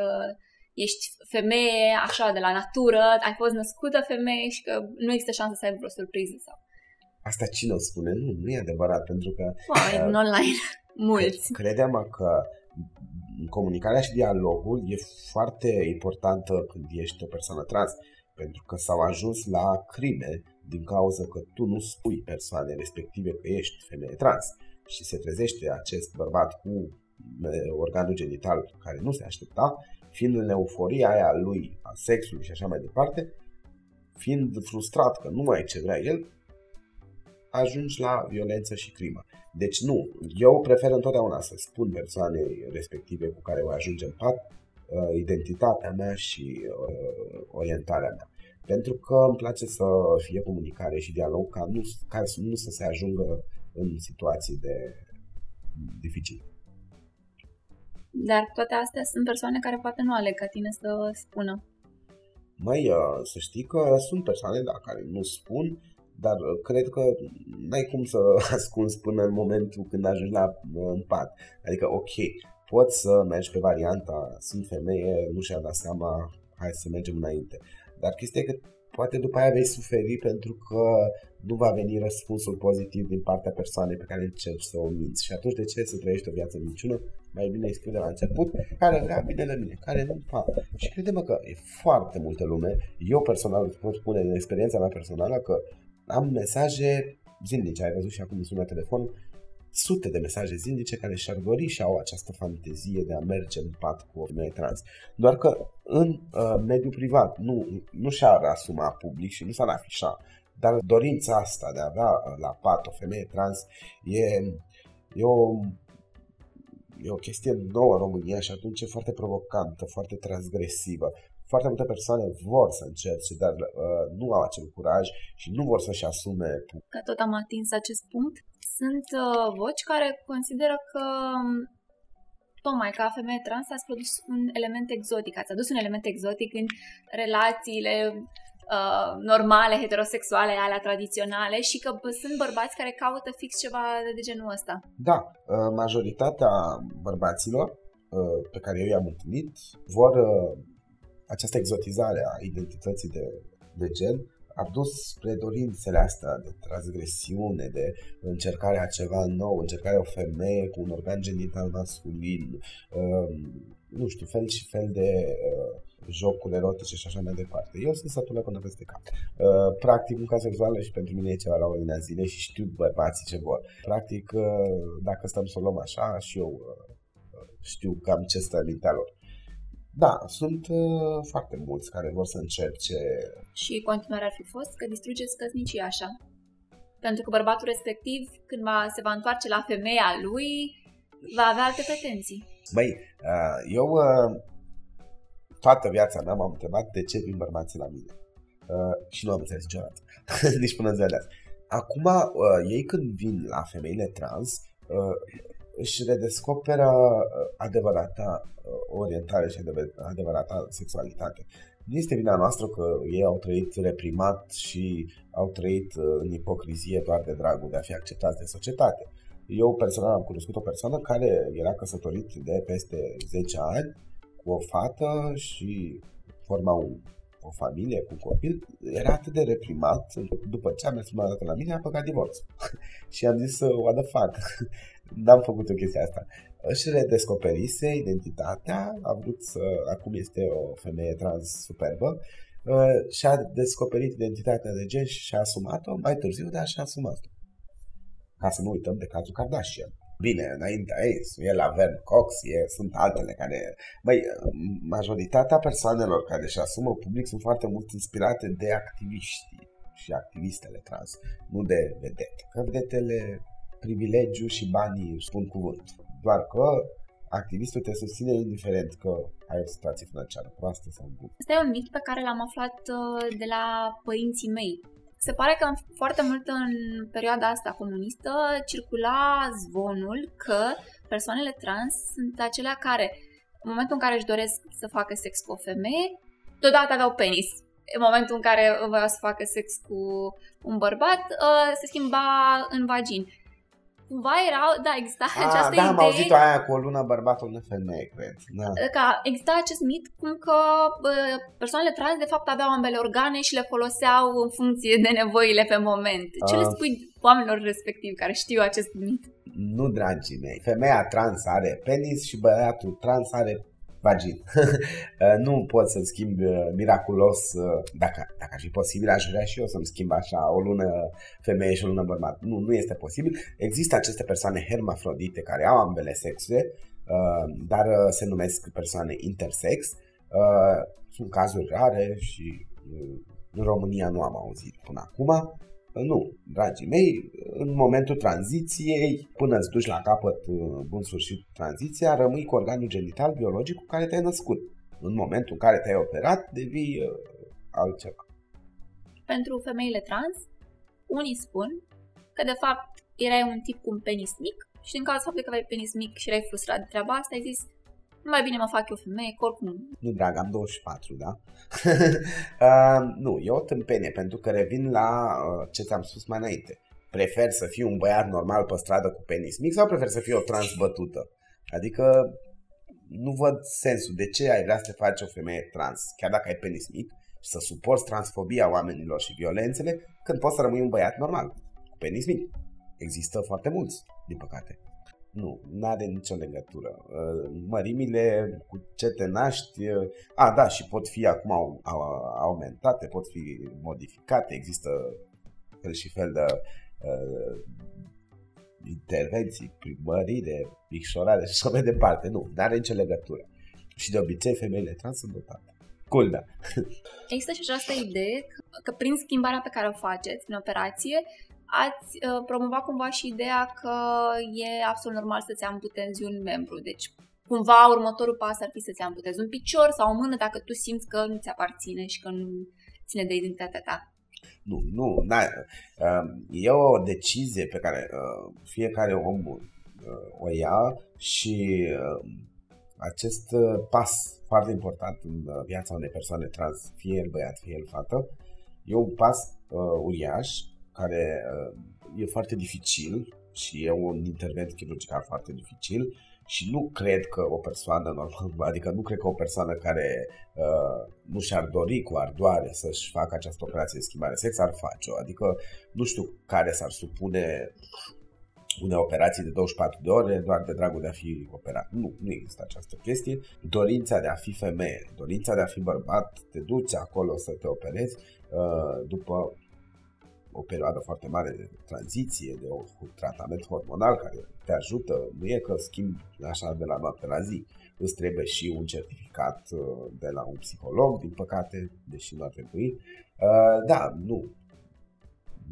ești femeie așa de la natură, ai fost născută femeie și că nu există șansă să ai vreo surpriză sau... Asta cine o spune? Nu, nu e adevărat, pentru că... Oameni uh, online, mulți. Credem că comunicarea și dialogul e foarte importantă când ești o persoană trans, pentru că s-au ajuns la crime din cauza că tu nu spui persoane respective că ești femeie trans și se trezește acest bărbat cu organul genital care nu se aștepta, fiind în euforia aia lui a sexului și așa mai departe, fiind frustrat că nu mai e ce vrea el, ajungi la violență și crimă. Deci nu, eu prefer întotdeauna să spun persoanei respective cu care o ajunge în pat uh, identitatea mea și uh, orientarea mea. Pentru că îmi place să fie comunicare și dialog ca nu, ca nu să se ajungă în situații de dificile. Dar toate astea sunt persoane care poate nu aleg ca tine să spună. Mai uh, să știi că sunt persoane da, care nu spun, dar uh, cred că n-ai cum să ascunzi până în momentul când ajungi la uh, în pat. Adică, ok, poți să mergi pe varianta, sunt femeie, nu și-a dat seama, hai să mergem înainte. Dar chestia e că poate după aia vei suferi pentru că nu va veni răspunsul pozitiv din partea persoanei pe care încerci să o minți. Și atunci de ce să trăiești o viață minciună? Mai bine îi spui de la început, care vrea bine de mine, care nu pa. Și credem că e foarte multă lume. Eu personal îți pot spune din experiența mea personală că am mesaje zilnice, ai văzut și acum îmi sună telefonul, sute de mesaje zilnice care și-ar dori și au această fantezie de a merge în pat cu o femeie trans. Doar că în uh, mediul privat nu, nu și-ar asuma public și nu s-ar afișa. Dar dorința asta de a avea uh, la pat o femeie trans e, e o e o chestie nouă în România și atunci e foarte provocantă, foarte transgresivă. Foarte multe persoane vor să încerce, dar uh, nu au acel curaj și nu vor să-și asume. Că tot am atins acest punct, sunt uh, voci care consideră că um, tocmai ca femeie trans ați produs un element exotic, ați adus un element exotic în relațiile uh, normale, heterosexuale, alea tradiționale și că sunt bărbați care caută fix ceva de genul ăsta. Da, uh, majoritatea bărbaților uh, pe care eu i-am întâlnit vor uh, această exotizare a identității de, de gen a dus spre dorințele astea de transgresiune, de încercarea ceva nou, încercarea o femeie cu un organ genital masculin, uh, nu știu, fel și fel de uh, jocuri erotice și așa mai departe. Eu sunt sătulă până peste cap. Uh, practic, munca sexuală și pentru mine e ceva la ordinea zile și știu bărbații ce vor. Practic, uh, dacă stăm să o luăm așa, și eu uh, știu cam ce stă în mintea lor. Da, sunt uh, foarte mulți care vor să încerce. Și continuarea ar fi fost că distrugeți căsnicii așa. Pentru că bărbatul respectiv, când va, se va întoarce la femeia lui, va avea alte pretenții. Băi, uh, eu uh, toată viața mea m-am întrebat de ce vin bărbații la mine. Uh, și nu am înțeles niciodată. Nici până în ziua de azi. Acum, uh, ei când vin la femeile trans, uh, își redescoperă uh, adevărata uh, orientare și adevărata sexualitate. Nu este vina noastră că ei au trăit reprimat și au trăit uh, în ipocrizie doar de dragul de a fi acceptați de societate. Eu personal am cunoscut o persoană care era căsătorit de peste 10 ani cu o fată și forma un, o familie cu copil. Era atât de reprimat, după ce a mers prima dată la mine, a păcat divorț. și am zis, what the fuck, n-am făcut o chestie asta. Își redescoperise identitatea, a vrut să, acum este o femeie trans superbă, uh, și-a descoperit identitatea de gen și și-a asumat-o mai târziu, dar și-a asumat-o. Ca să nu uităm de cazul Kardashian. Bine, înainte e, e la Vern Cox, e, sunt altele care... Băi, majoritatea persoanelor care își asumă public sunt foarte mult inspirate de activiști și activistele trans, nu de vedete. Că vedetele, privilegiu și banii își spun cuvânt. Doar că activistul te susține indiferent că ai o situație financiară proastă sau bună. Asta e un mit pe care l-am aflat uh, de la părinții mei. Se pare că foarte mult în perioada asta comunistă circula zvonul că persoanele trans sunt acelea care, în momentul în care își doresc să facă sex cu o femeie, deodată aveau penis. În momentul în care voiau să facă sex cu un bărbat, uh, se schimba în vagin cumva erau, da, exista A, această da, idee... am auzit aia cu o lună bărbat, o lună femeie, cred. Da. Că exista acest mit cum că persoanele trans de fapt aveau ambele organe și le foloseau în funcție de nevoile pe moment. Ce A. le spui oamenilor respectivi care știu acest mit? Nu, dragii mei. Femeia trans are penis și băiatul trans are vagin. Uh, nu pot să-mi schimb uh, miraculos, uh, dacă, dacă ar fi posibil, aș vrea și eu să-mi schimb așa o lună femeie și o lună bărbat. Nu, nu este posibil. Există aceste persoane hermafrodite care au ambele sexe, dar se numesc persoane intersex. Sunt cazuri rare și în România nu am auzit până acum. Nu, dragii mei, în momentul tranziției, până îți duci la capăt bun sfârșit tranziția, rămâi cu organul genital biologic cu care te-ai născut. În momentul în care te-ai operat, devii uh, altceva. Pentru femeile trans, unii spun că de fapt erai un tip cu un penis mic și din cauza faptului că aveai penis mic și erai frustrat de treaba asta, ai zis mai bine mă fac eu femeie, că oricum... Nu, drag, am 24, da? uh, nu, e o tâmpenie, pentru că revin la uh, ce ți-am spus mai înainte. Prefer să fiu un băiat normal pe stradă cu penis mic sau prefer să fiu o transbătută? Adică nu văd sensul. De ce ai vrea să te faci o femeie trans, chiar dacă ai penis mic, și să suporți transfobia oamenilor și violențele, când poți să rămâi un băiat normal, cu penis mic? Există foarte mulți, din păcate. Nu, nu are nicio legătură. Uh, mărimile cu ce te naști, uh, a, da, și pot fi acum aumentate, pot fi modificate, există fel și fel de uh, intervenții, primărire, picșorare și așa mai departe. Nu, nu are nicio legătură. Și de obicei femeile trans sunt dotate. Cool, da. Există și această idee că, că prin schimbarea pe care o faceți în operație, ați uh, promovat cumva și ideea că e absolut normal să-ți amputezi un membru. Deci, cumva, următorul pas ar fi să-ți amputezi un picior sau o mână dacă tu simți că nu ți aparține și că nu ține de identitatea ta. Nu, nu, da. E o decizie pe care uh, fiecare om uh, o ia și acest pas foarte important în viața unei persoane trans, fie el băiat, fie el fată, e un pas uh, uriaș care uh, e foarte dificil și e un intervent chirurgical foarte dificil și nu cred că o persoană normal, adică nu cred că o persoană care uh, nu și-ar dori cu ardoare să-și facă această operație de schimbare sex ar face-o. Adică nu știu care s-ar supune unei operații de 24 de ore doar de dragul de a fi operat. Nu, nu există această chestie. Dorința de a fi femeie, dorința de a fi bărbat, te duci acolo să te operezi uh, după o perioadă foarte mare de tranziție, de un tratament hormonal care te ajută, nu e că schimbi așa de la noapte la zi, îți trebuie și un certificat uh, de la un psiholog, din păcate, deși nu ar trebui. Uh, da, nu,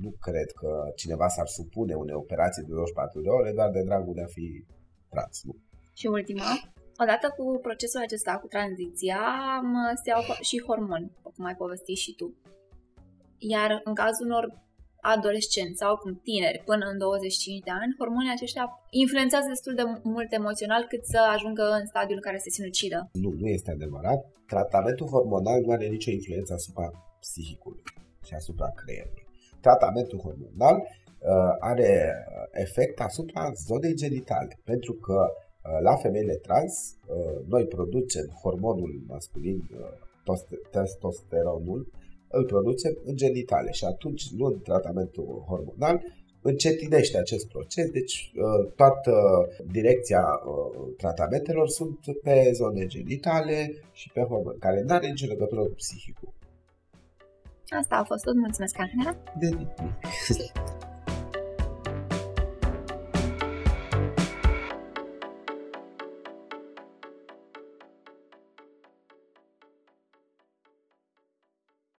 nu cred că cineva s-ar supune unei operații de 24 de ore doar de dragul de a fi trans, nu. Și ultima, odată cu procesul acesta, cu tranziția, se iau și hormoni, cum ai povestit și tu. Iar în cazul unor adolescenți sau cum tineri până în 25 de ani, hormonii aceștia influențează destul de mult emoțional cât să ajungă în stadiul în care se sinucidă. Nu, nu este adevărat. Tratamentul hormonal nu are nicio influență asupra psihicului și asupra creierului. Tratamentul hormonal uh, are uh, efect asupra zonei genitale, pentru că uh, la femeile trans uh, noi producem hormonul masculin, uh, testosteronul, îl producem în genitale și atunci, luând tratamentul hormonal, încetinește acest proces, deci uh, toată direcția uh, tratamentelor sunt pe zone genitale și pe hormoni, care nu are nicio legătură cu psihicul. Asta a fost tot. Mulțumesc, Angela! De nimic!